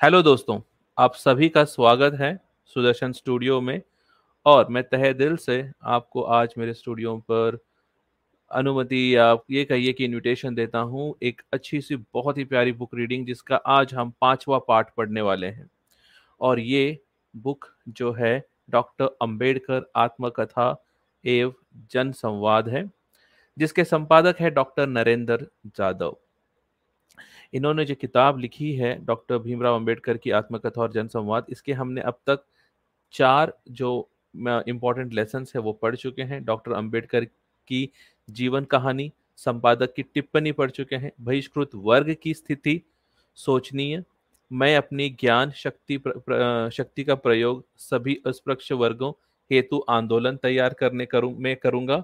Hello दोस्तों, आप सभी का स्वागत है सुदर्शन स्टूडियो में। और मैं तहे दिल से आपको आज मेरे स्टूडियो पर अनुमति या ये कहिए कि इनविटेशन देता हूँ एक अच्छी सी बहुत ही प्यारी बुक रीडिंग जिसका आज हम पांचवा पार्ट पढ़ने वाले हैं। और ये बुक जो है डॉक्टर अंबेडकर आत्मकथा एवं जन संवाद है, जिसके संपादक है डॉक्टर नरेंद्र जादव इन्होंने जो किताब लिखी है डॉक्टर भीमराव अंबेडकर की आत्मकथा और जनसंवाद इसके हमने अब तक चार जो इम्पोर्टेंट लेसन है वो पढ़ चुके हैं। डॉक्टर अंबेडकर की जीवन कहानी संपादक की टिप्पणी पढ़ चुके हैं। बहिष्कृत वर्ग की स्थिति सोचनीय। मैं अपनी ज्ञान शक्ति प्र, प्र, शक्ति का प्रयोग सभी अस्पृक्ष वर्गों हेतु आंदोलन तैयार करने करूँ मैं करूँगा।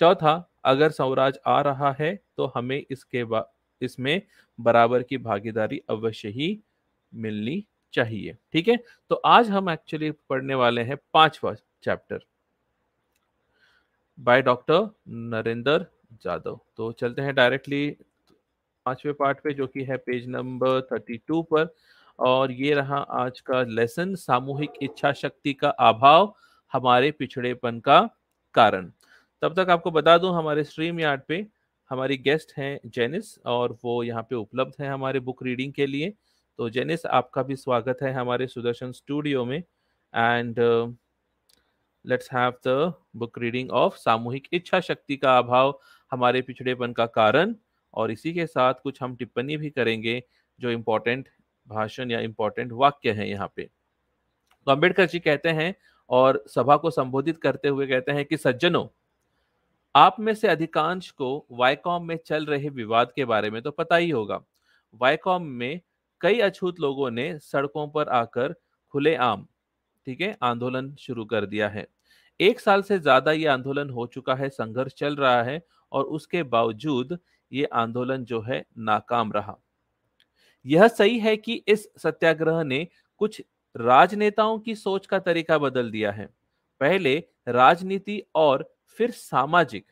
चौथा अगर स्वराज आ रहा है तो हमें इसके इसमें बराबर की भागीदारी अवश्य ही मिलनी चाहिए। ठीक है? तो आज हम एक्चुअली पढ़ने वाले हैं पांचवा chapter by doctor Narendra Jadhav तो चलते हैं डायरेक्टली पांचवे पार्ट पे जो कि है पेज नंबर थर्टी टू पर। और ये रहा आज का लेसन सामूहिक इच्छा शक्ति का अभाव, हमारे पिछड़ेपन का कारण। तब तक आपको बता दूँ हमारे स्ट्रीम यार्ड पे हमारी गेस्ट हैं जेनिस और वो यहाँ पे उपलब्ध है हमारे बुक रीडिंग के लिए। तो जेनिस, आपका भी स्वागत है हमारे सुदर्शन स्टूडियो में। And let's have the book reading of Samuhik Iccha Shakti का अभाव हमारे पिछड़ेपन का कारण। और इसी के साथ कुछ हम टिप्पणी भी करेंगे जो इम्पोर्टेंट भाषण या इम्पोर्टेंट वाक्य है यहाँ पे। तो अंबेडकर जी कहते हैं और सभा को संबोधित करते हुए कहते हैं कि सज्जनों आप में से अधिकांश को वाईकॉम में चल रहे विवाद के बारे में तो पता ही होगा। वाईकॉम में कई अछूत लोगों ने सड़कों पर आकर खुलेआम, ठीक है, आंदोलन शुरू कर दिया है। एक साल से ज़्यादा ये आंदोलन हो चुका है, संघर्ष चल रहा है और उसके बावजूद ये आंदोलन जो है नाकाम रहा। यह सही है कि इस सत्याग्रह ने कुछ राजनेताओं की सोच का तरीका बदल दिया है। पहले राजनीति और फिर सामाजिक,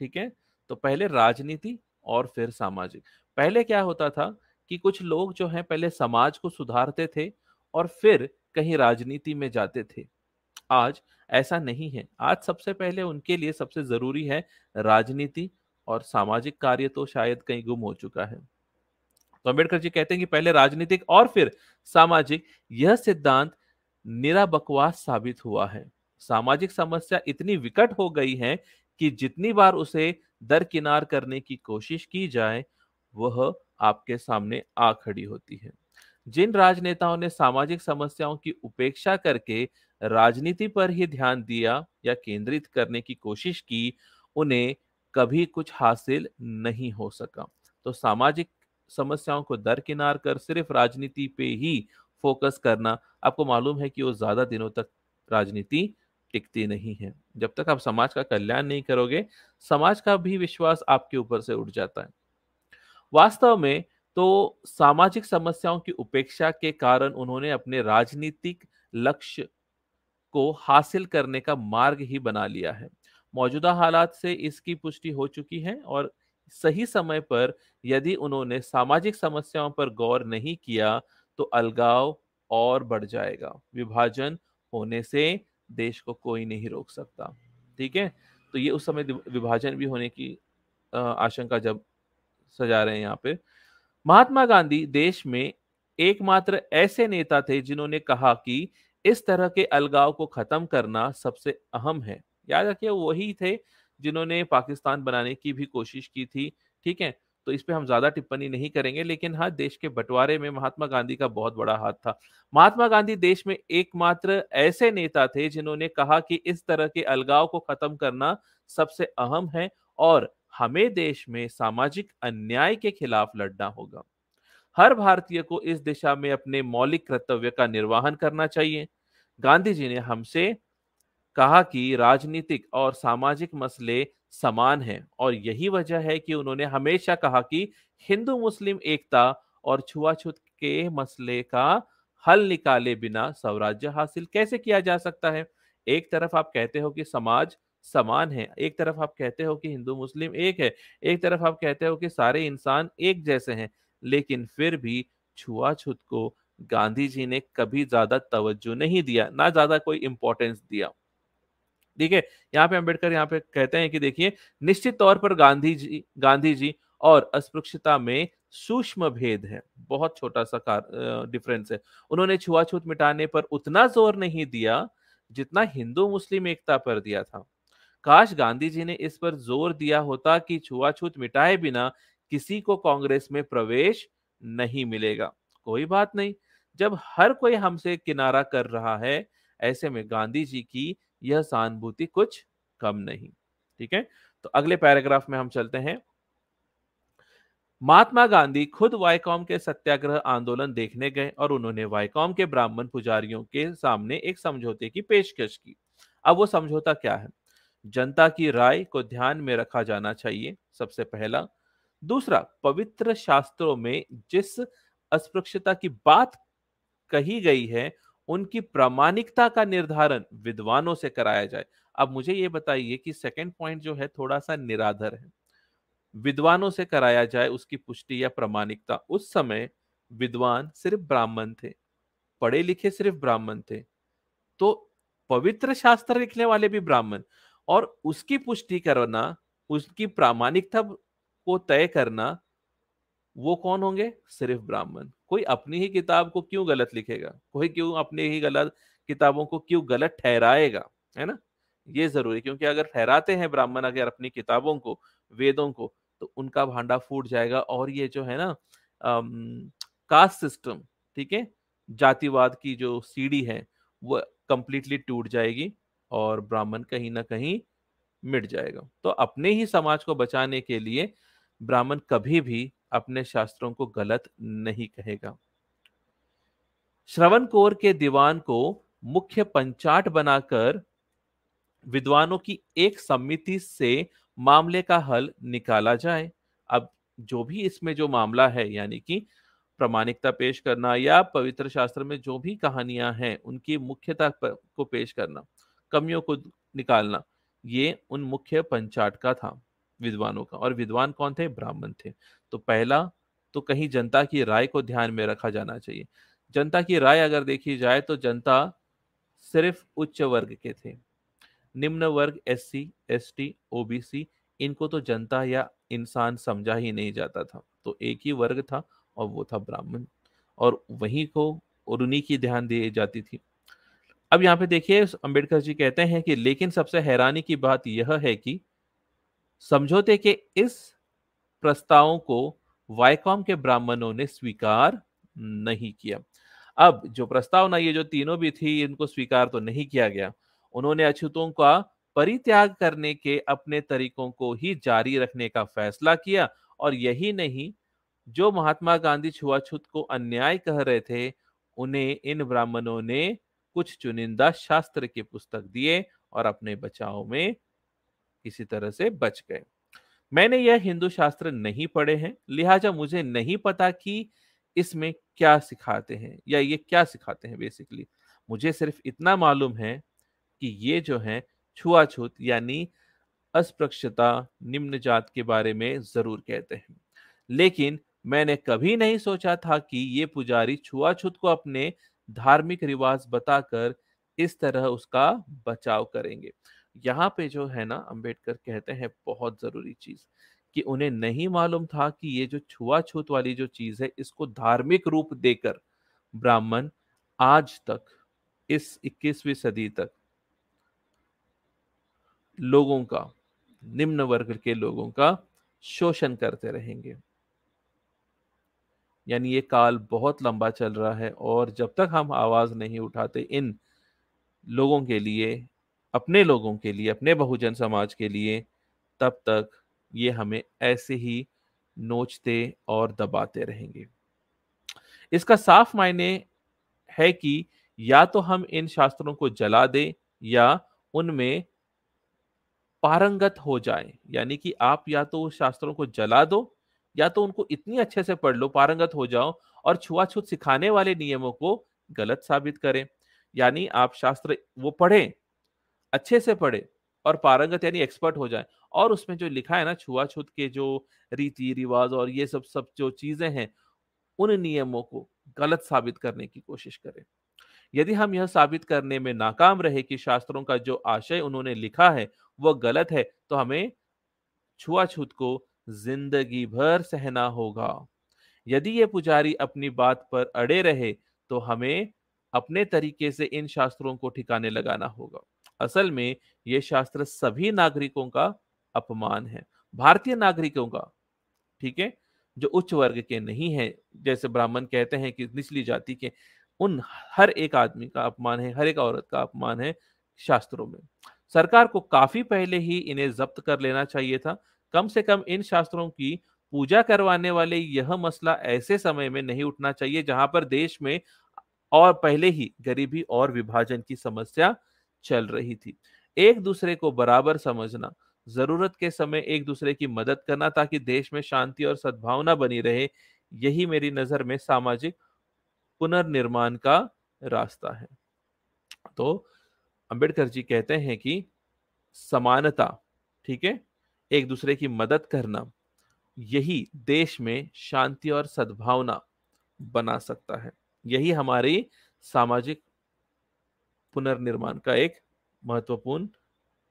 ठीक है? तो पहले राजनीति और फिर सामाजिक। पहले क्या होता था कि कुछ लोग जो हैं, पहले समाज को सुधारते थे और फिर कहीं राजनीति में जाते थे। आज ऐसा नहीं है। आज सबसे पहले उनके लिए सबसे ज़रूरी है राजनीति और सामाजिक कार्य तो शायद कहीं गुम हो चुका है। तो अंबेडकर जी कहते हैं कि पहले राजनीतिक और फिर सामाजिक। यह सिद्धांत निरा बकवास साबित हुआ है। सामाजिक समस्या इतनी विकट हो गई है कि जितनी बार उसे दरकिनार करने की कोशिश की जाए, वह आपके सामने आ खड़ी होती है। जिन राजनेताओं ने सामाजिक समस्याओं की उपेक्षा करके राजनीति पर ही ध्यान दिया या केंद्रित करने की कोशिश की, उन्हें कभी कुछ हासिल नहीं हो सका। तो सामाजिक समस्याओं को दरकिनार कर सिर्फ़ राजनीति पे ही फोकस करना, आपको मालूम है कि वो ज़्यादा दिनों तक राजनीति टिकती नहीं है। जब तक आप समाज का कल्याण नहीं करोगे, समाज का भी विश्वास आपके ऊपर से उठ जाता है। वास्तव में तो सामाजिक समस्याओं की उपेक्षा के कारण उन्होंने अपने राजनीतिक लक्ष्य को हासिल करने का मार्ग ही बना लिया है। मौजूदा हालात से इसकी पुष्टि हो चुकी है और सही समय पर यदि उन्होंने सामाजिक समस्याओं पर गौर नहीं किया तो अलगाव और बढ़ जाएगा। विभाजन होने से देश को कोई नहीं रोक सकता, ठीक है? तो ये उस समय विभाजन भी होने की आशंका जब सजा रहे हैं यहाँ पे। महात्मा गांधी देश में एकमात्र ऐसे नेता थे जिन्होंने कहा कि इस तरह के अलगाव को खत्म करना सबसे अहम है। याद रखिए, वही थे जिन्होंने पाकिस्तान बनाने की भी कोशिश की थी, ठीक है? तो इस पर हम ज़्यादा टिप्पणी नहीं करेंगे, लेकिन हाँ देश के बंटवारे में महात्मा गांधी का बहुत बड़ा हाथ था। महात्मा गांधी देश में एकमात्र ऐसे नेता थे जिन्होंने कहा कि इस तरह के अलगाव को खत्म करना सबसे अहम है और हमें देश में सामाजिक अन्याय के खिलाफ लड़ना होगा। हर भारतीय को इस दिशा में अपने मौलिक कर्तव्य का निर्वहन करना चाहिए। गांधी जी ने हमसे कहा कि राजनीतिक और सामाजिक मसले समान हैं और यही वजह है कि उन्होंने हमेशा कहा कि हिंदू मुस्लिम एकता और छुआछूत के मसले का हल निकाले बिना स्वराज्य हासिल कैसे किया जा सकता है? एक तरफ़ आप कहते हो कि समाज समान है, एक तरफ़ आप कहते हो कि हिंदू मुस्लिम एक है, एक तरफ़ आप कहते हो कि सारे इंसान एक जैसे हैं, लेकिन फिर भी छुआछूत को गांधी जी ने कभी ज़्यादा तवज्जो नहीं दिया, ना ज़्यादा कोई इंपॉर्टेंस दिया। ठीक है यहाँ पे अंबेडकर यहाँ पे कहते हैं कि देखिए, निश्चित तौर पर गांधी जी गांधी जी और अस्पृश्यता में सूक्ष्म भेद है। बहुत छोटा सा कार डिफरेंस है। उन्होंने छुआछूत मिटाने पर उतना ज़ोर नहीं दिया जितना हिंदू मुस्लिम एकता पर दिया था। काश गांधी जी ने इस पर ज़ोर दिया होता कि छुआछूत मिटाए बिना किसी को कांग्रेस में प्रवेश नहीं मिलेगा। कोई बात नहीं। जब हर कोई हमसे किनारा कर रहा है, ऐसे में गांधी जी की यह सहानुभूति कुछ कम नहीं, ठीक है? तो अगले पैराग्राफ में हम चलते हैं। महात्मा गांधी खुद वायकॉम के सत्याग्रह आंदोलन देखने गए और उन्होंने वायकॉम के ब्राह्मण पुजारियों के सामने एक समझौते की पेशकश की। अब वो समझौता क्या है? जनता की राय को ध्यान में रखा जाना चाहिए, सबसे पहला। दूसरा, पवित्र शास्त्रों में जिस अस्पृश्यता की बात कही गई है उनकी प्रामाणिकता का निर्धारण विद्वानों से कराया जाए। अब मुझे ये बताइए कि सेकंड पॉइंट जो है थोड़ा सा निराधर है। विद्वानों से कराया जाए उसकी पुष्टि या प्रामाणिकता, उस समय विद्वान सिर्फ़ ब्राह्मण थे पढ़े लिखे सिर्फ़ ब्राह्मण थे तो पवित्र शास्त्र लिखने वाले भी ब्राह्मण और उसकी पुष्टि करना, उसकी प्रामाणिकता को तय करना, वो कौन होंगे? सिर्फ़ ब्राह्मण। कोई अपनी ही किताब को क्यों गलत लिखेगा? कोई क्यों अपनी ही गलत किताबों को क्यों गलत ठहराएगा? है ना? ये ज़रूरी क्योंकि अगर ठहराते हैं ब्राह्मण अगर अपनी किताबों को, वेदों को तो उनका भांडा फूट जाएगा और ये जो है ना कास्ट सिस्टम, ठीक है? जातिवाद की जो सीढ़ी है, वो कंप्लीटली टूट जाएगी और ब्राह्मण कहीं ना कहीं मिट जाएगा। तो अपने ही समाज को बचाने के लिए ब्राह्मण कभी भी अपने शास्त्रों को गलत नहीं कहेगा। श्रवण कोर के दीवान को मुख्य पंचाट बनाकर विद्वानों की एक समिति से मामले का हल निकाला जाए। अब जो भी इसमें जो मामला है, यानी कि प्रामाणिकता पेश करना या पवित्र शास्त्र में जो भी कहानियाँ हैं, उनकी मुख्यता को पेश करना, कमियों को निकालना, ये उन मुख्य पंचाट का था। विद्वानों का। और विद्वान कौन थे? ब्राह्मण थे। तो पहला तो कहीं जनता की राय को ध्यान में रखा जाना चाहिए। जनता की राय अगर देखी जाए तो जनता सिर्फ़ उच्च वर्ग के थे। निम्न वर्ग S C S T OBC, इनको तो जनता या इंसान समझा ही नहीं जाता था। तो एक ही वर्ग था और वो था ब्राह्मण। और वहीं को और उन्हीं की ध्यान दी जाती थी। अब यहाँ पे देखिए, अंबेडकर जी कहते हैं कि लेकिन सबसे हैरानी की बात यह है कि समझौते के इस प्रस्तावों को वायकॉम के ब्राह्मणों ने स्वीकार नहीं किया। अब जो प्रस्तावना ये जो तीनों भी थी, इनको स्वीकार तो नहीं किया गया। उन्होंने अछूतों का परित्याग करने के अपने तरीकों को ही जारी रखने का फैसला किया और यही नहीं, जो महात्मा गांधी छुआछूत को अन्याय कह रहे थे, उन्हें, इन ब्राह्मणों ने कुछ चुनिंदा शास्त्र के पुस्तक दिए और अपने बचाव में किसी तरह से बच गए। मैंने यह हिंदू शास्त्र नहीं पढ़े हैं, लिहाजा मुझे नहीं पता कि इसमें क्या सिखाते हैं या ये क्या सिखाते हैं बेसिकली। मुझे सिर्फ़ इतना मालूम है कि ये जो है, छुआछूत यानी अस्पृश्यता निम्न जात के बारे में ज़रूर कहते हैं। लेकिन मैंने कभी नहीं सोचा था कि ये पुजारी छुआछूत को अपने धार्मिक रिवाज बताकर इस तरह उसका बचाव करेंगे। यहाँ पे जो है ना, अंबेडकर कहते हैं, बहुत ज़रूरी चीज़, कि उन्हें नहीं मालूम था कि ये जो छुआछूत वाली जो चीज़ है, इसको धार्मिक रूप देकर ब्राह्मण आज तक, इस 21वीं सदी तक लोगों का, निम्न वर्ग के लोगों का शोषण करते रहेंगे। यानी ये काल बहुत लंबा चल रहा है और जब तक हम आवाज़ नहीं उठाते इन लोगों के लिए अपने लोगों के लिए, अपने बहुजन समाज के लिए, तब तक ये हमें ऐसे ही नोचते और दबाते रहेंगे। इसका साफ़ मायने है कि या तो हम इन शास्त्रों को जला दें या उनमें पारंगत हो जाए, यानी कि आप या तो उस शास्त्रों को जला दो, या तो उनको इतनी अच्छे से पढ़ लो, पारंगत हो जाओ और छुआछूत सिखाने वाले नियमों को गलत साबित करें। यानी आप शास्त्र वो पढ़ें अच्छे से पढ़े और पारंगत यानी एक्सपर्ट हो जाए। और उसमें जो लिखा है ना, छुआछूत के जो रीति रिवाज और ये सब सब जो चीज़ें हैं, उन नियमों को गलत साबित करने की कोशिश करें। यदि हम यह साबित करने में नाकाम रहे कि शास्त्रों का जो आशय उन्होंने लिखा है, वह गलत है तो हमें छुआछूत को ज़िंदगी भर सहना होगा। यदि ये पुजारी अपनी बात पर अड़े रहे तो हमें अपने तरीके से इन शास्त्रों को ठिकाने लगाना होगा। असल में ये शास्त्र सभी नागरिकों का अपमान है, भारतीय नागरिकों का, ठीक है? जो उच्च वर्ग के नहीं है, जैसे ब्राह्मण कहते हैं कि निचली जाति के, उन हर एक आदमी का अपमान है, हर एक औरत का अपमान है शास्त्रों में। सरकार को काफ़ी पहले ही इन्हें जब्त कर लेना चाहिए था। कम से कम इन शास्त्रों की पूजा करवाने वाले यह मसला ऐसे समय में नहीं उठना चाहिए, जहाँ पर देश में और पहले ही गरीबी और विभाजन की समस्या चल रही थी। एक दूसरे को बराबर समझना, ज़रूरत के समय एक दूसरे की मदद करना ताकि देश में शांति और सद्भावना बनी रहे, यही मेरी नज़र में सामाजिक पुनर्निर्माण का रास्ता है। तो अंबेडकर जी कहते हैं कि समानता, ठीक है, एक दूसरे की मदद करना, यही देश में शांति और सद्भावना बना सकता है। यही हमारी सामाजिक पुनर्निर्माण का एक महत्वपूर्ण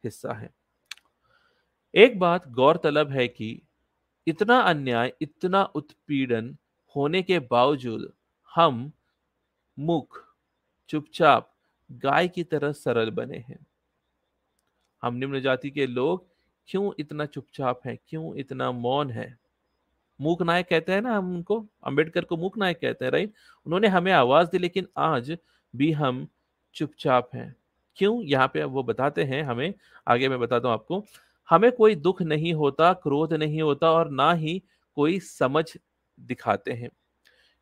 हिस्सा है। एक बात गौरतलब है कि इतना अन्याय, इतना उत्पीड़न होने के बावजूद हम मुख चुपचाप, गाय की तरह सरल बने हैं। हम निम्न जाति के लोग क्यों इतना चुपचाप हैं? क्यों इतना मौन है? मूक नायक कहते हैं ना हम उनको? अंबेडकर को मूक नायक कहते हैं, राइट? उन्होंने हमें आवाज़ दी, लेकिन आज भी हम चुपचाप हैं। क्यों? यहाँ पे वो बताते हैं हमें, आगे मैं बताता हूँ आपको, हमें कोई दुख नहीं होता, क्रोध नहीं होता और ना ही कोई समझ दिखाते हैं।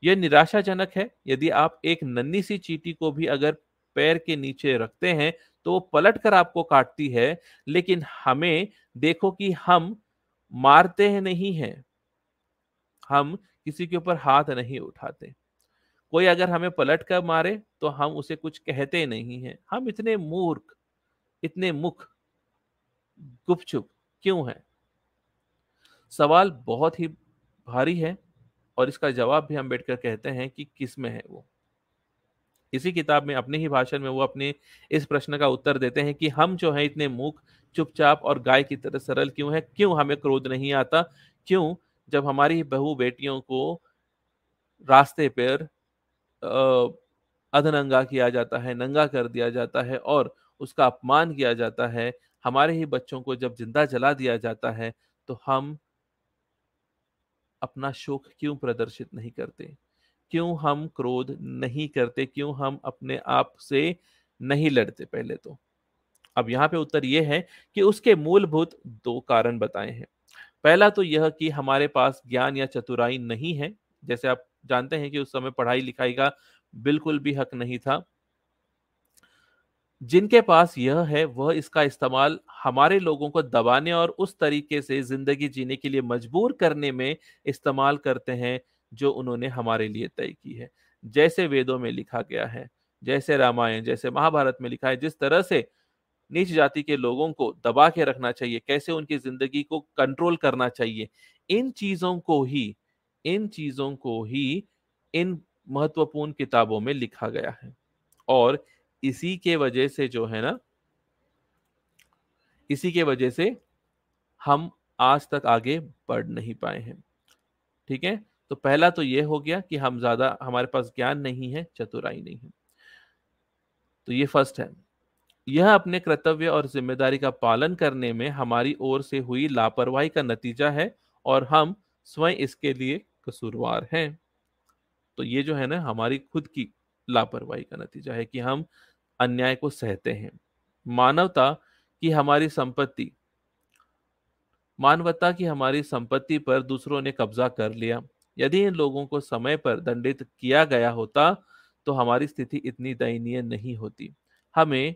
यह निराशाजनक है, यदि आप एक नन्ही सी चीटी को भी अगर पैर के नीचे रखते हैं तो वो पलट कर आपको काटती है, लेकिन हमें देखो कि हम मारते हैं नहीं हैं। हम किसी के ऊपर हाथ नहीं उठाते। कोई अगर हमें पलट कर मारे तो हम उसे कुछ कहते नहीं हैं। हम इतने मूर्ख, इतने मुख, गुपचुप क्यों है? सवाल बहुत ही भारी है और इसका जवाब भी अंबेडकर कहते हैं कि किसमें है वो? इसी किताब में, अपने ही भाषण में वो अपने इस प्रश्न का उत्तर देते हैं कि हम जो है इतने मूक, चुपचाप और गाय की तरह सरल क्यों है? क्यों हमें क्रोध नहीं आता? क्यों जब हमारी बहू बेटियों को रास्ते पर अधनंगा किया जाता है, नंगा कर दिया जाता है और उसका अपमान किया जाता है। हमारे ही बच्चों को जब ज़िंदा जला दिया जाता है तो हम अपना शोक क्यों प्रदर्शित नहीं करते? क्यों हम क्रोध नहीं करते? क्यों हम अपने आप से नहीं लड़ते पहले तो? अब यहाँ पे उत्तर यह है कि उसके मूलभूत दो कारण बताए हैं। पहला तो यह कि हमारे पास ज्ञान या चतुराई नहीं है, जैसे आप जानते हैं कि उस समय पढ़ाई लिखाई का बिल्कुल भी हक नहीं था। जिनके पास यह है, वह इसका इस्तेमाल हमारे लोगों को दबाने और उस तरीके से ज़िंदगी जीने के लिए मजबूर करने में इस्तेमाल करते हैं, जो उन्होंने हमारे लिए तय की है। जैसे वेदों में लिखा गया है, जैसे रामायण, जैसे महाभारत में लिखा है, जिस तरह से नीच जाति के लोगों को दबा के रखना चाहिए, कैसे उनकी ज़िंदगी को कंट्रोल करना चाहिए, इन चीज़ों को ही इन चीज़ों को ही इन महत्वपूर्ण किताबों में लिखा गया है। और इसी के वजह से जो है ना, इसी के वजह से हम आज तक आगे बढ़ नहीं पाए हैं। ठीक है? तो पहला तो यह हो गया कि हम ज़्यादा, हमारे पास ज्ञान नहीं है, चतुराई नहीं है। तो ये फ़र्स्ट है। यह अपने कर्तव्य और ज़िम्मेदारी का पालन करने में हमारी ओर से हुई लापरवाही का नतीजा है और हम स्वयं इसके लिए कसूरवार हैं। तो ये जो है ना, हमारी खुद की लापरवाही का नतीजा है कि हम अन्याय को सहते हैं। मानवता की हमारी संपत्ति, मानवता की हमारी संपत्ति पर दूसरों ने कब्जा कर लिया। यदि इन लोगों को समय पर दंडित किया गया होता तो हमारी स्थिति इतनी दयनीय नहीं होती। हमें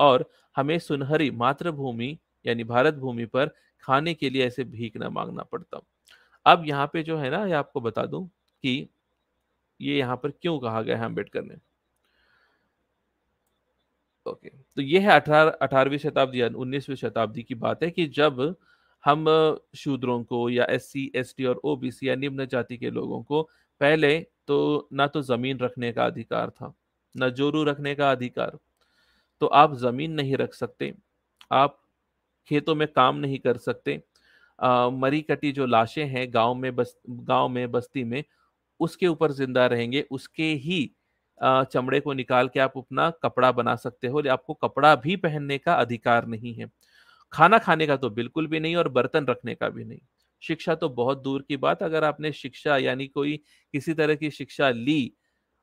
और हमें सुनहरी मातृभूमि यानी भारत भूमि पर खाने के लिए ऐसे भीख न मांगना पड़ता। अब यहाँ पे जो है ना, ये आपको बता दूँ कि ये यहाँ पर क्यों कहा गया है अंबेडकर ने? ओके तो ये है अठारह अठारहवीं शताब्दी उन्नीसवीं शताब्दी की बात है कि जब हम शूद्रों को या एस सी एस टी और ओ बी सी या निम्न जाति के लोगों को पहले तो ना तो ज़मीन रखने का अधिकार था, न जोरू रखने का अधिकार। तो आप ज़मीन नहीं रख सकते, आप खेतों में काम नहीं कर सकते मरी कटी जो लाशें हैं गाँव में बस, गाँव में, बस्ती में, उसके ऊपर ज़िंदा रहेंगे। उसके ही चमड़े को निकाल के आप अपना कपड़ा बना सकते हो। आपको कपड़ा भी पहनने का अधिकार नहीं है। खाना खाने का तो बिल्कुल भी नहीं और बर्तन रखने का भी नहीं। शिक्षा तो बहुत दूर की बात। अगर आपने शिक्षा यानी कोई किसी तरह की शिक्षा ली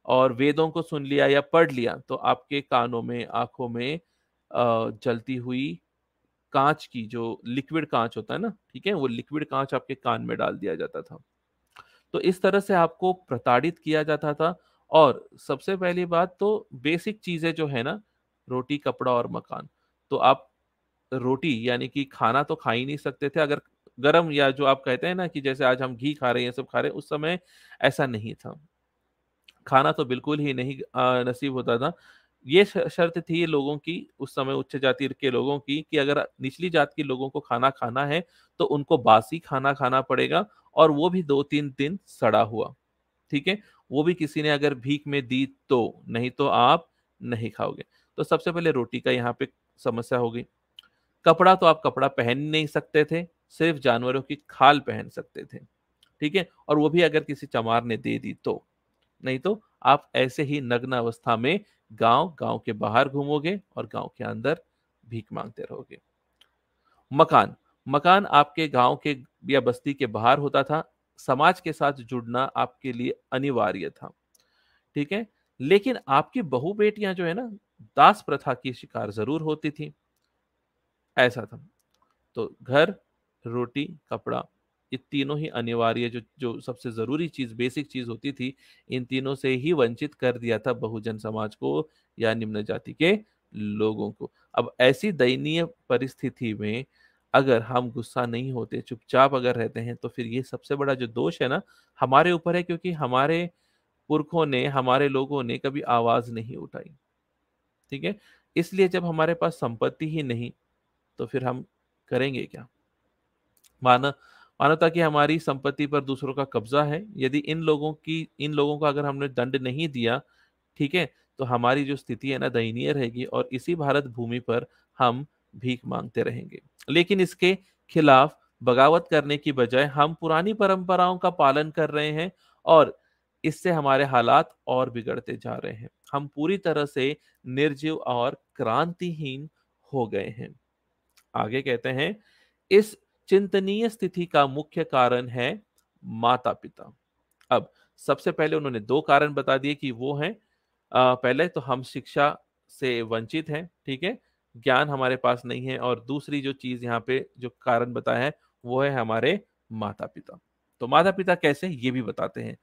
और वेदों को सुन लिया या पढ़ लिया तो आपके कानों में, आँखों में जलती हुई कांच की, जो लिक्विड कांच होता है ना, ठीक है, वो लिक्विड कांच आपके कान में डाल दिया जाता था। तो इस तरह से आपको प्रताड़ित किया जाता था और सबसे पहली बात तो बेसिक चीज़ें जो है ना, रोटी, कपड़ा और मकान। तो आप रोटी यानी कि खाना तो खा ही नहीं सकते थे, अगर गरम या जो आप कहते हैं ना कि जैसे आज हम घी खा रहे हैं सब खा रहे हैं, उस समय ऐसा नहीं था। खाना तो बिल्कुल ही नहीं नसीब होता था। ये शर्त थी लोगों की, उस समय उच्च जाति के लोगों की कि अगर निचली जात के लोगों को खाना खाना है तो उनको बासी खाना खाना पड़ेगा और वो भी दो तीन दिन सड़ा हुआ। ठीक है? वो भी किसी ने अगर भीख में दी तो नहीं तो आप नहीं खाओगे। तो सबसे पहले रोटी का यहाँ पे समस्या हो गई। कपड़ा तो आप कपड़ा पहन नहीं सकते थे, सिर्फ़ जानवरों की खाल पहन सकते थे। ठीक है? और वो भी अगर किसी चमार ने दे दी तो नहीं तो आप ऐसे ही नग्न अवस्था में गाँव गाँव के बाहर घूमोगे और गाँव के अंदर भीख मांगते रहोगे। मकान मकान आपके गाँव के या बस्ती के बाहर होता था। समाज के साथ जुड़ना आपके लिए अनिवार्य था। ठीक है? लेकिन आपकी बहु बेटियाँ जो है ना, दास प्रथा की शिकार ज़रूर होती थी। ऐसा था। तो घर, रोटी, कपड़ा ये तीनों ही अनिवार्य जो जो सबसे ज़रूरी चीज़, बेसिक चीज़ होती थी, इन तीनों से ही वंचित कर दिया था बहुजन समाज को या निम्न जाति के लोगों को। अब ऐसी दयनीय परिस्थिति में अगर हम गुस्सा नहीं होते, चुपचाप अगर रहते हैं तो फिर ये सबसे बड़ा जो दोष है ना, हमारे ऊपर है क्योंकि हमारे पुरखों ने, हमारे लोगों ने कभी आवाज़ नहीं उठाई। ठीक है? इसलिए जब हमारे पास संपत्ति ही नहीं तो फिर हम करेंगे क्या? माना मानवता की हमारी संपत्ति पर दूसरों का कब्जा है। यदि इन लोगों की, इन लोगों को अगर हमने दंड नहीं दिया, ठीक है तो हमारी जो स्थिति है ना दयनीय रहेगी और इसी भारत भूमि पर हम भीख मांगते रहेंगे। लेकिन इसके खिलाफ बगावत करने की बजाय हम पुरानी परंपराओं का पालन कर रहे हैं और इससे हमारे हालात और बिगड़ते जा रहे हैं। हम पूरी तरह से निर्जीव और क्रांतिहीन हो गए हैं। आगे कहते हैं, इस चिंतनीय स्थिति का मुख्य कारण है माता पिता अब, सबसे पहले उन्होंने दो कारण बता दिए कि वो हैं। पहले तो हम शिक्षा से वंचित हैं, ठीक है? ज्ञान हमारे पास नहीं है और दूसरी जो चीज़ यहाँ पे जो कारण बताया है, वो है हमारे माता पिता तो माता पिता कैसे ये भी बताते हैं।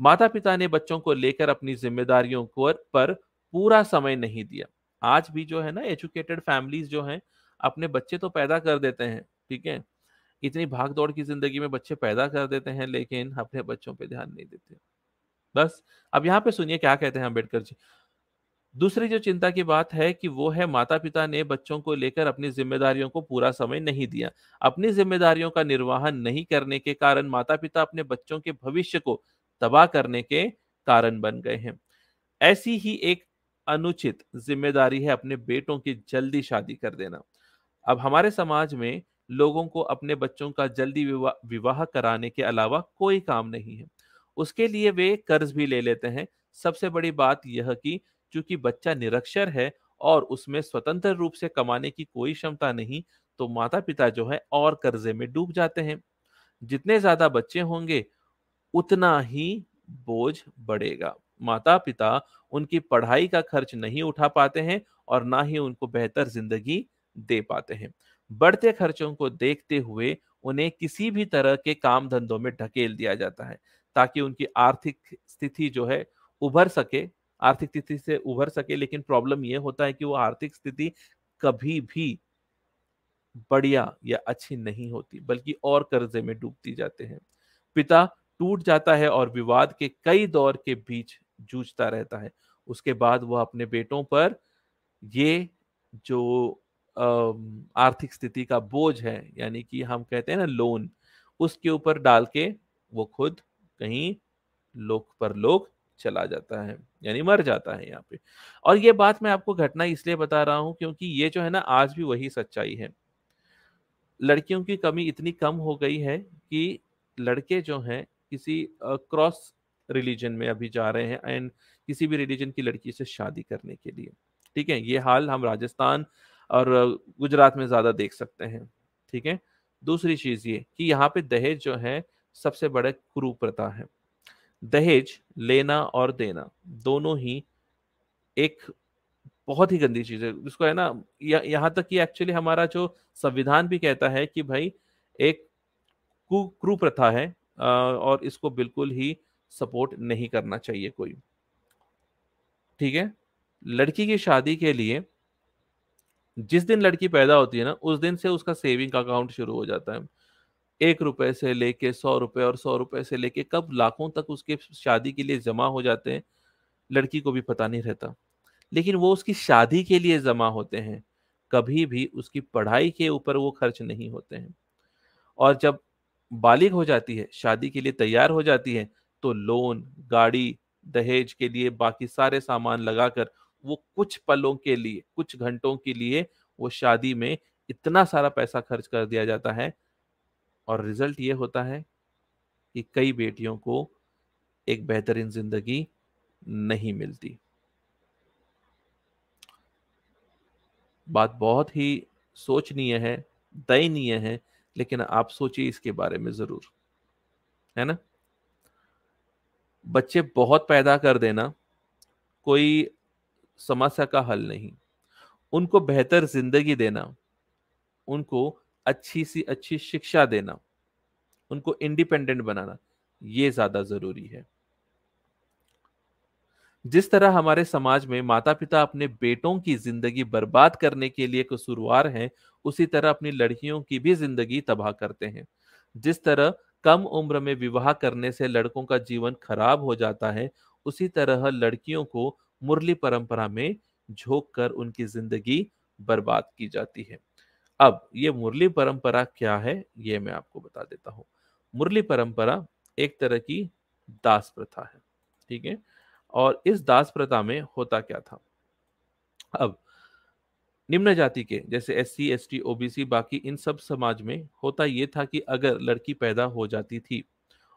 माता पिता ने बच्चों को लेकर अपनी जिम्मेदारियों को पर पूरा समय नहीं दिया। आज भी जो है ना, एजुकेटेड फैमिलीज़ जो हैं, अपने बच्चे तो पैदा कर देते हैं, ठीक है? इतनी भाग दौड़ की ज़िंदगी में बच्चे पैदा कर देते हैं, लेकिन अपने बच्चों पे ध्यान नहीं देते। बस, अब यहाँ पे सुनिए क्या कहते हैं अंबेडकर जी। दूसरी जो चिंता की बात है कि वो है माता पिता ने बच्चों को लेकर अपनी जिम्मेदारियों को पूरा समय नहीं दिया। अपनी जिम्मेदारियों का निर्वाहन नहीं करने के कारण माता पिता अपने बच्चों के भविष्य को तबाह करने के कारण बन गए हैं। ऐसी ही एक अनुचित ज़िम्मेदारी है अपने बेटों की जल्दी शादी कर देना। अब हमारे समाज में लोगों को अपने बच्चों का जल्दी विवाह विवाह कराने के अलावा कोई काम नहीं है। उसके लिए वे कर्ज भी ले लेते हैं। सबसे बड़ी बात यह कि चूँकि बच्चा निरक्षर है और उसमें स्वतंत्र रूप से कमाने की कोई क्षमता नहीं तो माता पिता जो है और कर्जे में डूब जाते हैं। जितने ज़्यादा बच्चे होंगे, उतना ही बोझ बढ़ेगा। माता पिता उनकी पढ़ाई का खर्च नहीं उठा पाते हैं और ना ही उनको बेहतर ज़िंदगी दे पाते हैं। बढ़ते खर्चों को देखते हुए उन्हें किसी भी तरह के काम धंधों में ढकेल दिया जाता है, ताकि उनकी आर्थिक स्थिति जो है उभर सके। आर्थिक स्थिति से उभर सके, लेकिन प्रॉब्लम यह होता है कि वो आर्थिक स्थिति कभी भी बढ़िया या अच्छी नहीं होती, बल्कि और कर्जे में डूबती जाते हैं। पिता टूट जाता है और विवाद के कई दौर के बीच जूझता रहता है। उसके बाद वह अपने बेटों पर ये जो आर्थिक स्थिति का बोझ है, यानी कि हम कहते हैं ना लोन, उसके ऊपर डाल के वो खुद कहीं लोक पर लोक चला जाता है, यानी मर जाता है यहाँ पे। और ये बात मैं आपको घटना इसलिए बता रहा हूँ क्योंकि ये जो है ना आज भी वही सच्चाई है। लड़कियों की कमी इतनी कम हो गई है कि लड़के जो हैं किसी क्रॉस रिलीजन में अभी जा रहे हैं एंड किसी भी रिलीजन की लड़की से शादी करने के लिए। ठीक है, ये हाल हम राजस्थान और गुजरात में ज़्यादा देख सकते हैं, ठीक है? दूसरी चीज़ ये कि यहाँ पे दहेज जो है, सबसे बड़े कुरूप्रथा है। दहेज लेना और देना, दोनों ही एक बहुत ही गंदी चीज़ है। जिसको है ना यहाँ तक कि एक्चुअली हमारा जो संविधान भी कहता है कि भाई एक कुप्रथा है और इसको बिल्कुल ही सपोर्ट नहीं करना चाहिए कोई। ठीक है? लड़की की शादी के लिए जिस दिन लड़की पैदा होती है ना, उस दिन से उसका सेविंग अकाउंट शुरू हो जाता है। एक रुपए से लेके सौ रुपए और सौ रुपए से लेके कब लाखों तक उसके शादी के लिए जमा हो जाते हैं, लड़की को भी पता नहीं रहता। लेकिन वो उसकी शादी के लिए जमा होते हैं, कभी भी उसकी पढ़ाई के ऊपर वो खर्च नहीं होते हैं। और जब बालिग हो जाती है, शादी के लिए तैयार हो जाती है तो लोन, गाड़ी, दहेज के लिए बाकी सारे सामान लगाकर वो कुछ पलों के लिए, कुछ घंटों के लिए वो शादी में इतना सारा पैसा खर्च कर दिया जाता है। और रिज़ल्ट ये होता है कि कई बेटियों को एक बेहतरीन ज़िंदगी नहीं मिलती। बात बहुत ही सोचनीय है, दयनीय है, लेकिन आप सोचिए इसके बारे में ज़रूर, है ना? बच्चे बहुत पैदा कर देना, कोई समस्या का हल नहीं। उनको बेहतर ज़िंदगी देना, उनको अच्छी सी अच्छी शिक्षा देना, उनको इंडिपेंडेंट बनाना, ये ज़्यादा ज़रूरी है। जिस तरह हमारे समाज में माता पिता अपने बेटों की ज़िंदगी बर्बाद करने के लिए कसूरवार हैं, उसी तरह अपनी लड़कियों की भी ज़िंदगी तबाह करते हैं। जिस तरह कम उम्र में विवाह करने से लड़कों का जीवन खराब हो जाता है, उसी तरह लड़कियों को मुरली परंपरा में झोंक कर उनकी ज़िंदगी बर्बाद की जाती है। अब ये मुरली परंपरा क्या है, ये मैं आपको बता देता हूँ। मुरली परंपरा एक तरह की दास प्रथा है, ठीक है? और इस दास प्रथा में होता क्या था? अब निम्न जाति के, जैसे S C S T OBC, बाकी इन सब समाज में होता ये था कि अगर लड़की पैदा हो जाती थी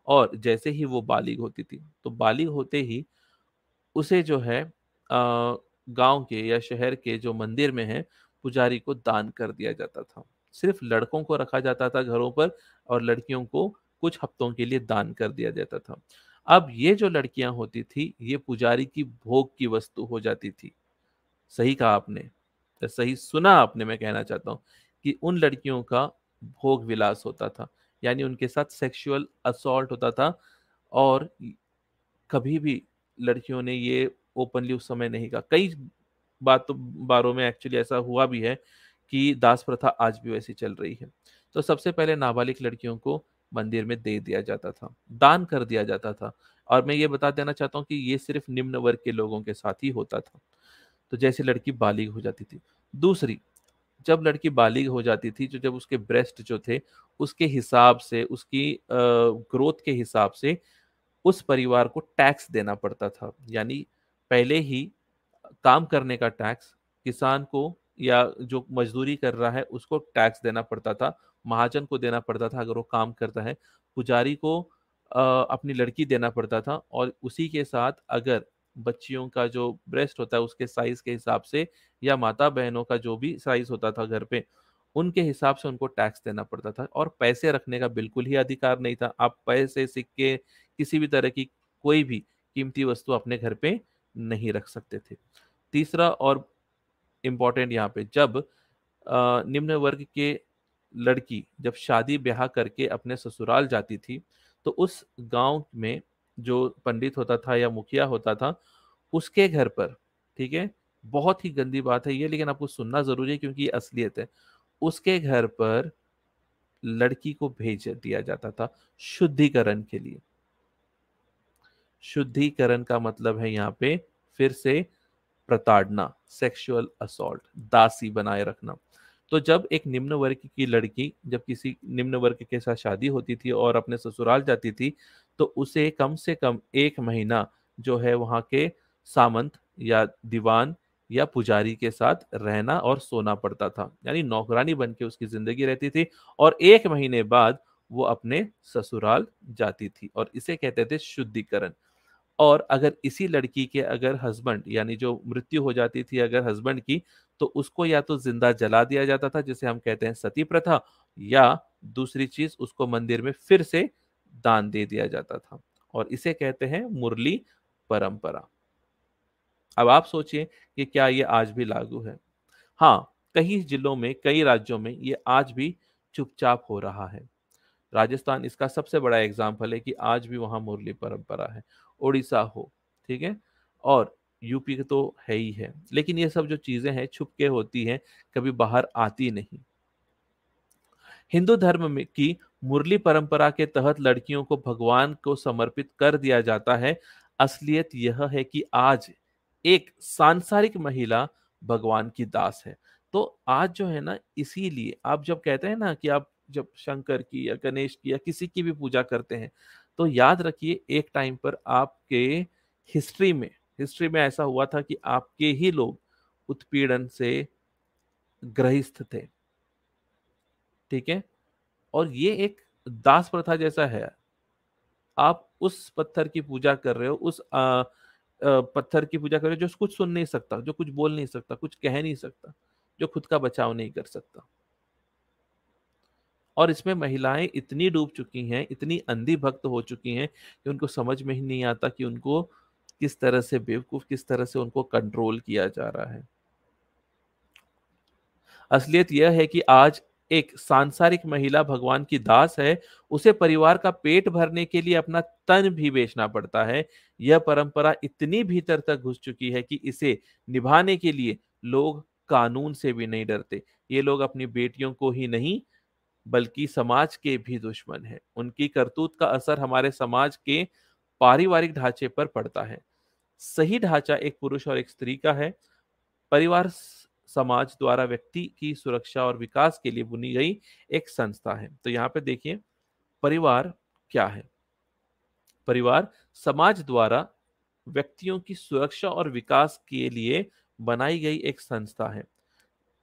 और जैसे ही वो बालिग होती थी तो बालिग होते ही उसे जो है गाँव के या शहर के जो मंदिर में है, पुजारी को दान कर दिया जाता था। सिर्फ़ लड़कों को रखा जाता था घरों पर और लड़कियों को कुछ हफ्तों के लिए दान कर दिया जाता था। अब ये जो लड़कियाँ होती थी, ये पुजारी की भोग की वस्तु हो जाती थी। सही कहा आपने सही सुना आपने मैं कहना चाहता हूँ कि उन लड़कियों का भोग विलास होता था, यानी उनके साथ सेक्सुअल असॉल्ट होता था और कभी भी लड़कियों ने ये ओपनली उस समय नहीं कहा। कई बात तो बारों में एक्चुअली ऐसा हुआ भी है कि दास प्रथा आज भी वैसी चल रही है। तो सबसे पहले नाबालिग लड़कियों को मंदिर में दे दिया जाता था, दान कर दिया जाता था। और मैं ये बता देना चाहता हूँ कि ये सिर्फ़ निम्न वर्ग के लोगों के साथ ही होता था। तो जैसे लड़की बालिग हो जाती थी। दूसरी, जब लड़की बालिग हो जाती थी तो जब उसके ब्रेस्ट जो थे, उसके हिसाब से, उसकी ग्रोथ के हिसाब से उस परिवार को टैक्स देना पड़ता था। यानी पहले ही काम करने का टैक्स किसान को या जो मजदूरी कर रहा है उसको टैक्स देना पड़ता था महाजन को देना पड़ता था अगर वो काम करता है पुजारी को आ, अपनी लड़की देना पड़ता था और उसी के साथ अगर बच्चियों का जो ब्रेस्ट होता है उसके साइज़ के हिसाब से या माता बहनों का जो भी साइज़ होता था घर पे उनके हिसाब से उनको टैक्स देना पड़ता था और पैसे रखने का बिल्कुल ही अधिकार नहीं था। आप पैसे, सिक्के, किसी भी तरह की कोई भी कीमती वस्तु अपने घर पे नहीं रख सकते थे। तीसरा और इम्पोर्टेंट यहाँ पे, जब निम्न वर्ग के लड़की जब शादी ब्याह करके अपने ससुराल जाती थी तो उस गाँव में जो पंडित होता था या मुखिया होता था, उसके घर पर, ठीक है, बहुत ही गंदी बात है ये, लेकिन आपको सुनना ज़रूरी है क्योंकि ये असलियत है। उसके घर पर लड़की को भेज दिया जाता था शुद्धिकरण के लिए। शुद्धिकरण का मतलब है यहाँ पे फिर से प्रताड़ना सेक्सुअल असॉल्ट दासी बनाए रखना। तो जब एक निम्न वर्ग की लड़की, जब किसी निम्न वर्ग के साथ शादी होती थी और अपने ससुराल जाती थी तो उसे कम से कम एक महीना जो है वहाँ के सामंत या दीवान या पुजारी के साथ रहना और सोना पड़ता था। यानी नौकरानी बन के उसकी ज़िंदगी रहती थी और एक महीने बाद वो अपने ससुराल जाती थी और इसे कहते थे शुद्धिकरण। और अगर इसी लड़की के अगर हस्बैंड यानी जो मृत्यु हो जाती थी अगर हस्बैंड की तो उसको या तो ज़िंदा जला दिया जाता था, जिसे हम कहते हैं सती प्रथा, या दूसरी चीज़ उसको मंदिर में फिर से दान दे दिया जाता था। और इसे कहते हैं मुरली परंपरा। अब आप सोचिए कि क्या ये आज भी लागू है। हाँ कई जिलों में, कई राज्यों में ये आज भी चुपचाप हो रहा है। राजस्थान इसका सबसे बड़ा एग्ज़ाम्पल है कि आज भी वहाँ मुरली परंपरा है उड़ीसा हो, ठीक है? और यूपी तो है ही है, लेकिन ये सब जो चीज़ें हैं छुप के होती हैं, कभी बाहर आती नहीं। हिंदू धर्म में की मुरली परंपरा के तहत लड़कियों को भगवान को समर्पित कर दिया जाता है, असलियत यह है कि आज एक सांसारिक महिला भगवान की दास है। तो आज जो है ना इसीलिए आप जब कहते हैं ना कि आप जब शंकर की या गणेश की या किसी की भी पूजा करते हैं तो याद रखिए एक टाइम पर आपके हिस्ट्री में हिस्ट्री में ऐसा हुआ था कि आपके ही लोग उत्पीड़न से ग्रहिस्थ थे। ठीक है? और ये एक दास प्रथा जैसा है। आप उस पत्थर की पूजा कर रहे हो उस आ, पत्थर की पूजा कर, जो कुछ सुन नहीं सकता, जो कुछ बोल नहीं सकता, कुछ कह नहीं सकता, जो खुद का बचाव नहीं कर सकता। और इसमें महिलाएँ इतनी डूब चुकी हैं, इतनी अंधी भक्त हो चुकी हैं कि उनको समझ में ही नहीं आता कि उनको किस तरह से बेवकूफ़, किस तरह से उनको कंट्रोल किया जा रहा है। असलियत यह है कि आज एक सांसारिक महिला भगवान की दास है, उसे परिवार का पेट भरने के लिए अपना तन भी बेचना पड़ता है। यह परंपरा इतनी भीतर तक घुस चुकी है कि इसे निभाने के लिए लोग कानून से भी नहीं डरते। ये लोग अपनी बेटियों को ही नहीं, बल्कि समाज के भी दुश्मन हैं। उनकी करतूत का असर हमारे समाज के पारिवारिक ढांचे पर पड़ता है। सही ढांचा एक पुरुष और एक स्त्री का है। परिवार समाज द्वारा व्यक्ति की सुरक्षा और विकास के लिए बुनी गई एक संस्था है। तो यहाँ पे देखिए, परिवार क्या है? परिवार समाज द्वारा व्यक्तियों की सुरक्षा और विकास के लिए बनाई गई एक संस्था है।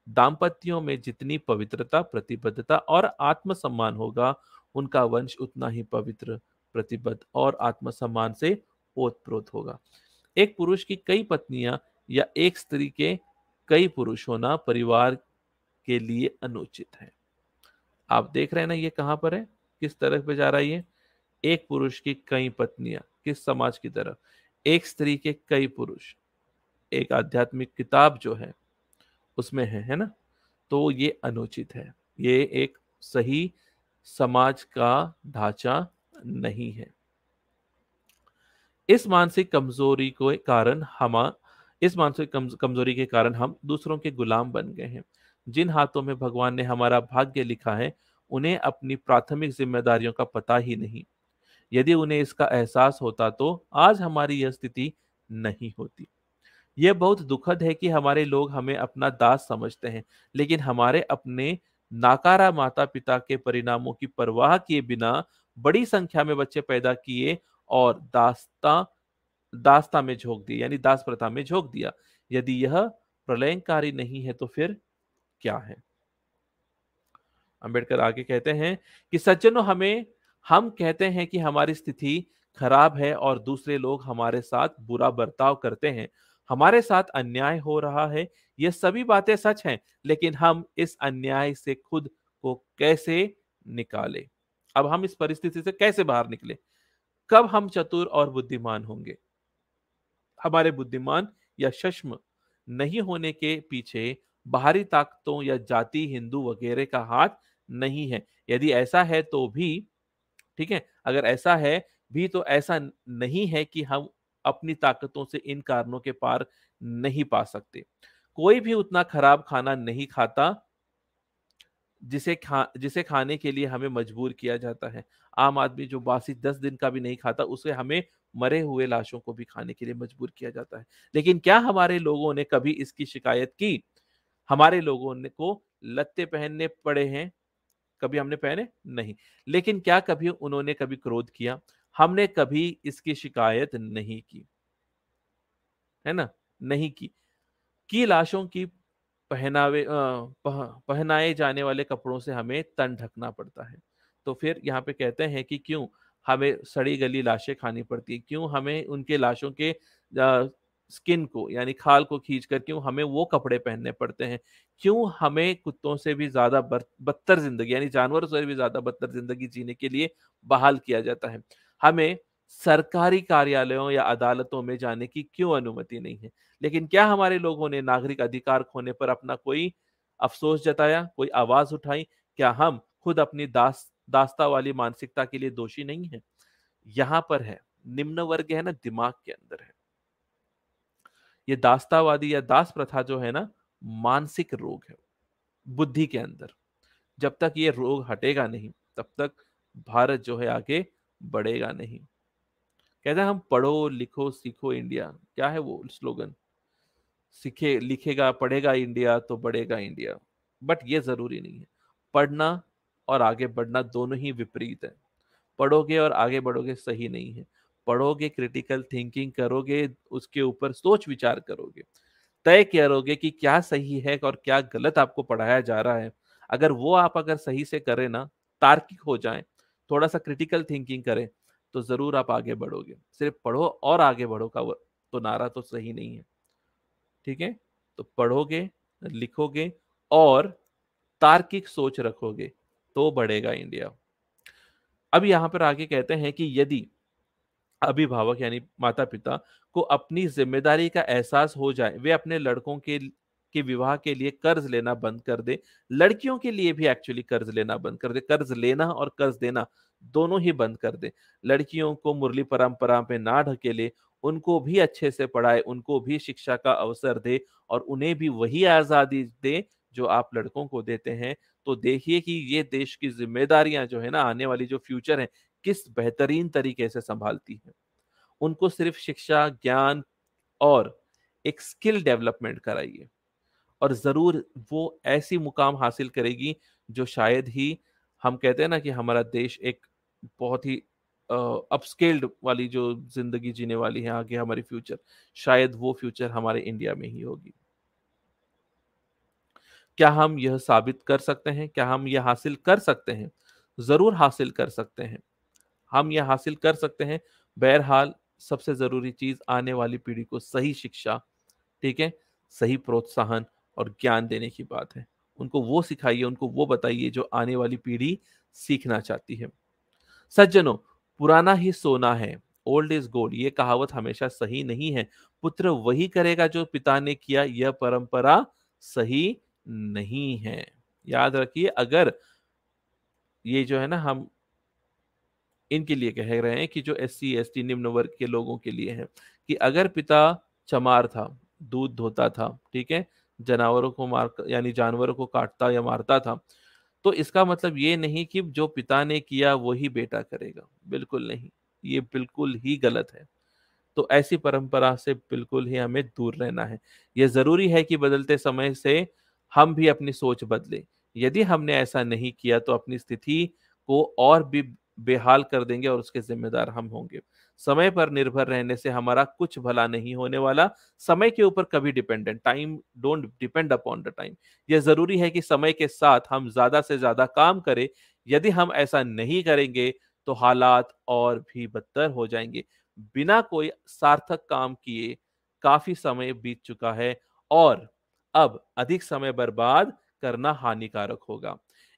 दाम्पत्यों में जितनी पवित्रता, प्रतिबद्धता और आत्मसम्मान होगा, उनका वंश उतना ही पवित्र, प्रतिबद्ध और आत्मसम्मान से ओतप्रोत होगा। एक पुरुष की कई पत्नियाँ या एक स्त्री के कई पुरुष होना परिवार के लिए अनुचित है। आप देख रहे हैं ना ये कहाँ पर है? किस तरफ़ पे जा रहा है ये? एक पुरुष की कई पत्नियाँ, किस समाज की तरफ़? एक स्त्री के कई पुरुष। एक आध्यात्मिक किताब जो है, उसमें है है ना? तो ये अनुचित है। ये एक सही समाज का ढांचा नहीं है। इस मानसिक कमज़ोरी के कारण हम इस मानसिक कमज़ोरी के कारण हम दूसरों के गुलाम बन गए हैं। जिन हाथों में भगवान ने हमारा भाग्य लिखा है, उन्हें अपनी प्राथमिक जिम्मेदारियों का पता ही नहीं। यदि उन्हें इसका एहसास होता तो आज हमारी यह स्थिति नहीं होती। यह बहुत दुखद है कि हमारे लोग हमें अपना दास समझते हैं, लेकिन हमारे अपने नाकारा माता पिता के परिणामों की परवाह किए बिना बड़ी संख्या में बच्चे पैदा किए और दास्ता दास्ता में झोंक दिया यानी दास प्रथा में झोंक दिया। यदि यह प्रलयंकारी नहीं है तो फिर क्या है? अंबेडकर आगे कहते हैं कि, सज्जनों, हमें, हम कहते हैं कि हमारी स्थिति खराब है और दूसरे लोग हमारे साथ बुरा बर्ताव करते हैं। हमारे साथ अन्याय हो रहा है। ये सभी बातें सच हैं, लेकिन हम इस अन्याय से खुद को कैसे निकाले? अब हम इस परिस्थिति से कैसे बाहर निकले? कब हम चतुर और बुद्धिमान होंगे? हमारे बुद्धिमान या शश्म नहीं होने के पीछे बाहरी ताकतों या जाति, हिंदू वगैरह का हाथ नहीं है। यदि ऐसा है तो भी, ठीक है, अगर ऐसा है भी तो ऐसा नहीं है कि हम अपनी ताकतों से इन कारणों के पार नहीं पा सकते। कोई भी उतना खराब खाना नहीं खाता जिसे खा, जिसे खाने के लिए हमें मजबूर किया जाता है। आम आदमी जो बासी दस दिन का भी नहीं खाता, उसे हमें मरे हुए लाशों को भी खाने के लिए मजबूर किया जाता है। लेकिन क्या हमारे लोगों ने कभी इसकी शिकायत की? हमारे लोगों ने को लत्ते पहनने पड़े हैं, कभी हमने पहने? नहीं। लेकिन क्या कभी उन्होंने कभी क्रोध किया? हमने कभी इसकी शिकायत नहीं की। है ना? नहीं की। की लाशों की पहनावे पह, पहनाए जाने वाले कपड़ों से हमें तन ढकना पड़ता है। तो फिर यहाँ पे कहते हैं कि क्यों हमें सड़ी गली लाशें खानी पड़ती है? क्यों हमें उनके लाशों के स्किन को यानी खाल को खींच कर क्यों हमें वो कपड़े पहनने पड़ते हैं? क्यों हमें कुत्तों से भी ज़्यादा बदतर ज़िंदगी यानी जानवरों से भी ज़्यादा बदतर ज़िंदगी जीने के लिए बहाल किया जाता है? हमें सरकारी कार्यालयों या अदालतों में जाने की क्यों अनुमति नहीं है? लेकिन क्या हमारे लोगों ने नागरिक अधिकार खोने पर अपना कोई अफसोस जताया, कोई आवाज़ उठाई? क्या हम खुद अपनी दास, दास्ता वाली मानसिकता के लिए दोषी नहीं है? यहाँ पर है, निम्न वर्ग है ना, दिमाग के अंदर है। ये दास्तावादी या दास प्रथा जो है ना, मानसिक रोग है, बुद्धि के अंदर। जब तक ये रोग हटेगा नहीं, तब तक भारत जो है आगे बढ़ेगा नहीं। कहते हैं, हम पढ़ो, लिखो, सीखो इंडिया। क्या है वो स्लोगन? सीखे, लिखेगा, पढ़ेगा इंडिया तो बढ़ेगा इंडिया। बट ये ज़रूरी नहीं है। पढ़ना और आगे बढ़ना दोनों ही विपरीत है। पढ़ोगे और आगे बढ़ोगे सही नहीं है। पढ़ोगे क्रिटिकल थिंकिंग करोगे, उसके ऊपर सोच विचार करोगे। तय करोगे कि क्या सही है और क्या गलत आपको पढ़ाया जा रहा है। अगर वो आप अगर सही से करें ना, तार्किक हो जाए, थोड़ा सा क्रिटिकल थिंकिंग करें तो ज़रूर आप आगे बढ़ोगे। सिर्फ़ पढ़ो और आगे बढ़ो का तो नारा तो सही नहीं है। ठीक है? तो पढ़ोगे, लिखोगे और तार्किक सोच रखोगे तो बढ़ेगा इंडिया। अब यहाँ पर आगे कहते हैं कि यदि अभिभावक यानी माता पिता को अपनी ज़िम्मेदारी का एहसास हो जाए, वे अपने लड़कों के के विवाह के लिए कर्ज लेना बंद कर दे। लड़कियों के लिए भी एक्चुअली कर्ज लेना बंद कर दे। कर्ज लेना और कर्ज देना दोनों ही बंद कर दे। लड़कियों को मुरली परंपरा पे ना ढकेले, उनको भी अच्छे से पढ़ाए, उनको भी शिक्षा का अवसर दे और उन्हें भी वही आज़ादी दे जो आप लड़कों को देते हैं। तो देखिए कि ये देश की जिम्मेदारियाँ जो है ना, आने वाली जो फ्यूचर है, किस बेहतरीन तरीके से संभालती है। उनको सिर्फ़ शिक्षा, ज्ञान और एक स्किल डेवलपमेंट कराइए। और ज़रूर वो ऐसी मुकाम हासिल करेगी, जो शायद ही हम कहते हैं ना कि हमारा देश एक बहुत ही अपस्केल्ड वाली जो ज़िंदगी जीने वाली है आगे हमारी फ्यूचर शायद वो फ्यूचर हमारे इंडिया में ही होगी। क्या हम यह साबित कर सकते हैं? क्या हम यह हासिल कर सकते हैं? ज़रूर हासिल कर सकते हैं। हम यह हासिल कर सकते हैं। बहरहाल, सबसे ज़रूरी चीज़ आने वाली पीढ़ी को सही शिक्षा, ठीक है? सही प्रोत्साहन और ज्ञान देने की बात है। उनको वो सिखाइए, उनको वो बताइए जो आने वाली पीढ़ी सीखना चाहती है। सज्जनों, पुराना ही सोना है, ओल्ड इज़ गोल्ड, ये कहावत हमेशा सही नहीं है। पुत्र वही करेगा जो पिता ने किया, यह परंपरा सही नहीं है। याद रखिए, अगर ये जो है ना, हम इनके लिए कह रहे हैं कि जो एस सी एस टी निम्न वर्ग के लोगों के लिए है कि अगर पिता चमार था, दूध धोता था, ठीक है जानवरों को मार यानी जानवरों को काटता या मारता था। तो इसका मतलब ये नहीं कि जो पिता ने किया वही बेटा करेगा। बिल्कुल नहीं, ये बिल्कुल ही गलत है। तो ऐसी परंपरा से बिल्कुल ही हमें दूर रहना है। ये ज़रूरी है कि बदलते समय से हम भी अपनी सोच बदलें। यदि हमने ऐसा नहीं किया तो अपनी स्थिति को और भी बेहाल कर देंगे और उसके जिम्मेदार हम होंगे। समय पर निर्भर रहने से हमारा कुछ भला नहीं होने वाला। समय के ऊपर कभी dependent time don't depend upon the time यह ज़रूरी है कि समय के साथ हम ज़्यादा से ज़्यादा काम करें। यदि हम ऐसा नहीं करेंगे तो हालात और भी बदतर हो जाएँगे। बिना कोई सार्थक काम किए काफ़ी समय बीत चुका है और अब अधिक समय बर्बाद करना हानिकारक होगा।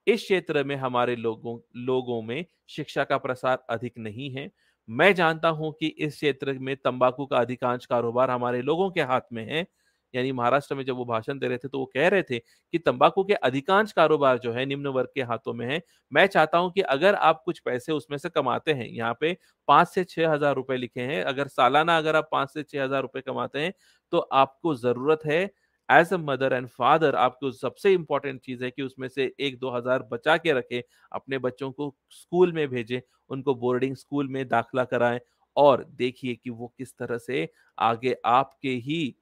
इस क्षेत्र में हमारे लोगों लोगों में शिक्षा का प्रसार अधिक नहीं है। मैं जानता हूँ कि इस क्षेत्र में तंबाकू का अधिकांश कारोबार हमारे लोगों के हाथ में है। यानी महाराष्ट्र में जब वो भाषण दे रहे थे तो वो कह रहे थे कि तंबाकू के अधिकांश कारोबार जो है निम्न वर्ग के हाथों में है। मैं चाहता हूँ कि अगर आप कुछ पैसे उसमें से कमाते हैं, यहाँ पे पाँच से छह हज़ार रुपए लिखे हैं। अगर सालाना अगर आप पाँच से छह हज़ार रुपए कमाते हैं तो आपको ज़रूरत है as a mother and father आपको सबसे इंपॉर्टेंट चीज़ है कि उसमें से एक दो हज़ार बचा के रखें, अपने बच्चों को स्कूल में भेजें, उनको बोर्डिंग स्कूल में दाखला कराएँ और देखिए कि वो किस तरह से आगे आपके ही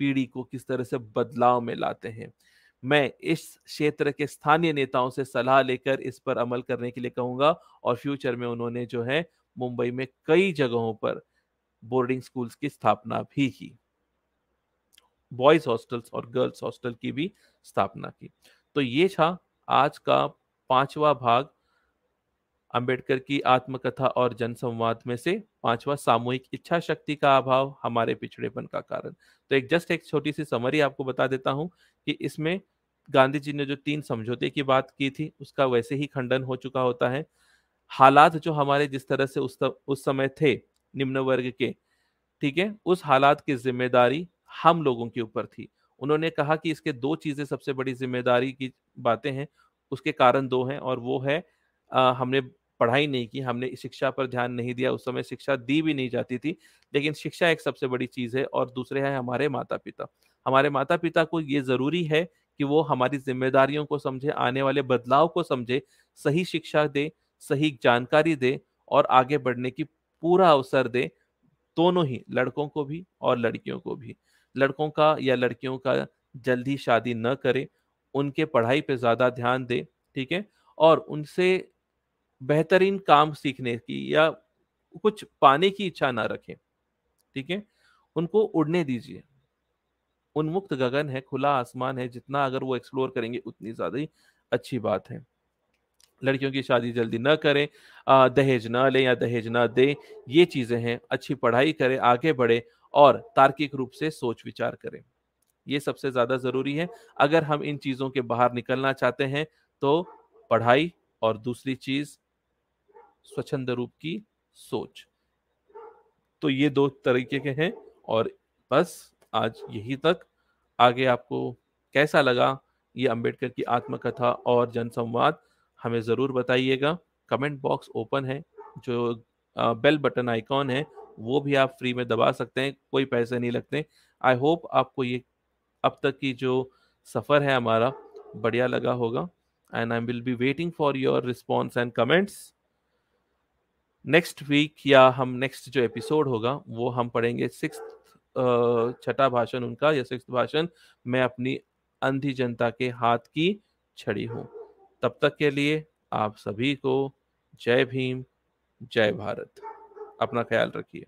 पीढ़ी को किस तरह से बदलाव में लाते हैं। मैं इस क्षेत्र के स्थानीय नेताओं से सलाह लेकर इस पर अमल करने के लिए कहूँगा और फ्यूचर में उन्होंने जो है मुंबई में कई जगहों पर बोर्डिंग स्कूल्स की स्थापना भी की। बॉयज़ हॉस्टल्स और गर्ल्स हॉस्टल की भी स्थापना की। तो ये था आज का पांचवा भाग अंबेडकर की आत्मकथा और जनसंवाद में से पांचवा सामूहिक इच्छा शक्ति का अभाव हमारे पिछड़ेपन का कारण। तो एक जस्ट एक छोटी सी समरी आपको बता देता हूँ कि इसमें गांधी जी ने जो तीन समझौते की बात की थी, उसका वैसे ही खंडन हो चुका होता है। हालात जो हमारे जिस तरह से उस उस समय थे निम्न वर्ग के, ठीक है? उस हालात की ज़िम्मेदारी हम लोगों के ऊपर थी। उन्होंने कहा कि इसके दो चीज़ें सबसे बड़ी ज़िम्मेदारी की बातें हैं उसके कारण दो हैं और वो है आ, हमने पढ़ाई नहीं की हमने शिक्षा पर ध्यान नहीं दिया उस समय शिक्षा दी भी नहीं जाती थी लेकिन शिक्षा एक सबसे बड़ी चीज़ है और दूसरे है हमारे माता पिता हमारे माता पिता को ये ज़रूरी है कि वो हमारी जिम्मेदारियों को समझे आने वाले बदलाव को समझे सही शिक्षा दे सही जानकारी दे और आगे बढ़ने की पूरा अवसर दे दोनों ही लड़कों को भी और लड़कियों को भी। लड़कों का या लड़कियों का जल्दी शादी न करे, उनके पढ़ाई पे ज़्यादा ध्यान दे, ठीक है? और उनसे बेहतरीन काम सीखने की या कुछ पाने की इच्छा ना रखें, ठीक है? उनको उड़ने दीजिए। उन्मुक्त गगन है, खुला आसमान है, जितना अगर वो एक्सप्लोर करेंगे, उतनी ज़्यादा ही अच्छी बात है। लड़कियों की शादी जल्दी ना करें दहेज ना ले या दहेज ना दे, ये चीज़ें हैं, अच्छी पढ़ाई करें, आगे बढ़े और तार्किक रूप से सोच विचार करें। ये सबसे ज़्यादा ज़रूरी है। अगर हम इन चीज़ों के बाहर निकलना चाहते हैं तो पढ़ाई और दूसरी चीज़, स्वच्छंद रूप की सोच। तो ये दो तरीके के हैं और बस आज यही तक। आगे आपको कैसा लगा ये अंबेडकर की आत्मकथा और जनसंवाद, हमें ज़रूर बताइएगा। कमेंट बॉक्स ओपन है, जो बेल बटन आइकॉन है वो भी आप फ्री में दबा सकते हैं, कोई पैसे नहीं लगते। आई होप आपको ये, अब तक की जो सफ़र है हमारा, बढ़िया लगा होगा। And I will be waiting for your response and comments. Next week या हम, नेक्स्ट जो एपिसोड होगा, वो हम पढ़ेंगे सिक्स छठा भाषण उनका, या सिक्स भाषण, मैं अपनी अंधी जनता के हाथ की छड़ी हूँ। तब तक के लिए आप सभी को जय भीम, जय भारत। अपना ख्याल रखिए।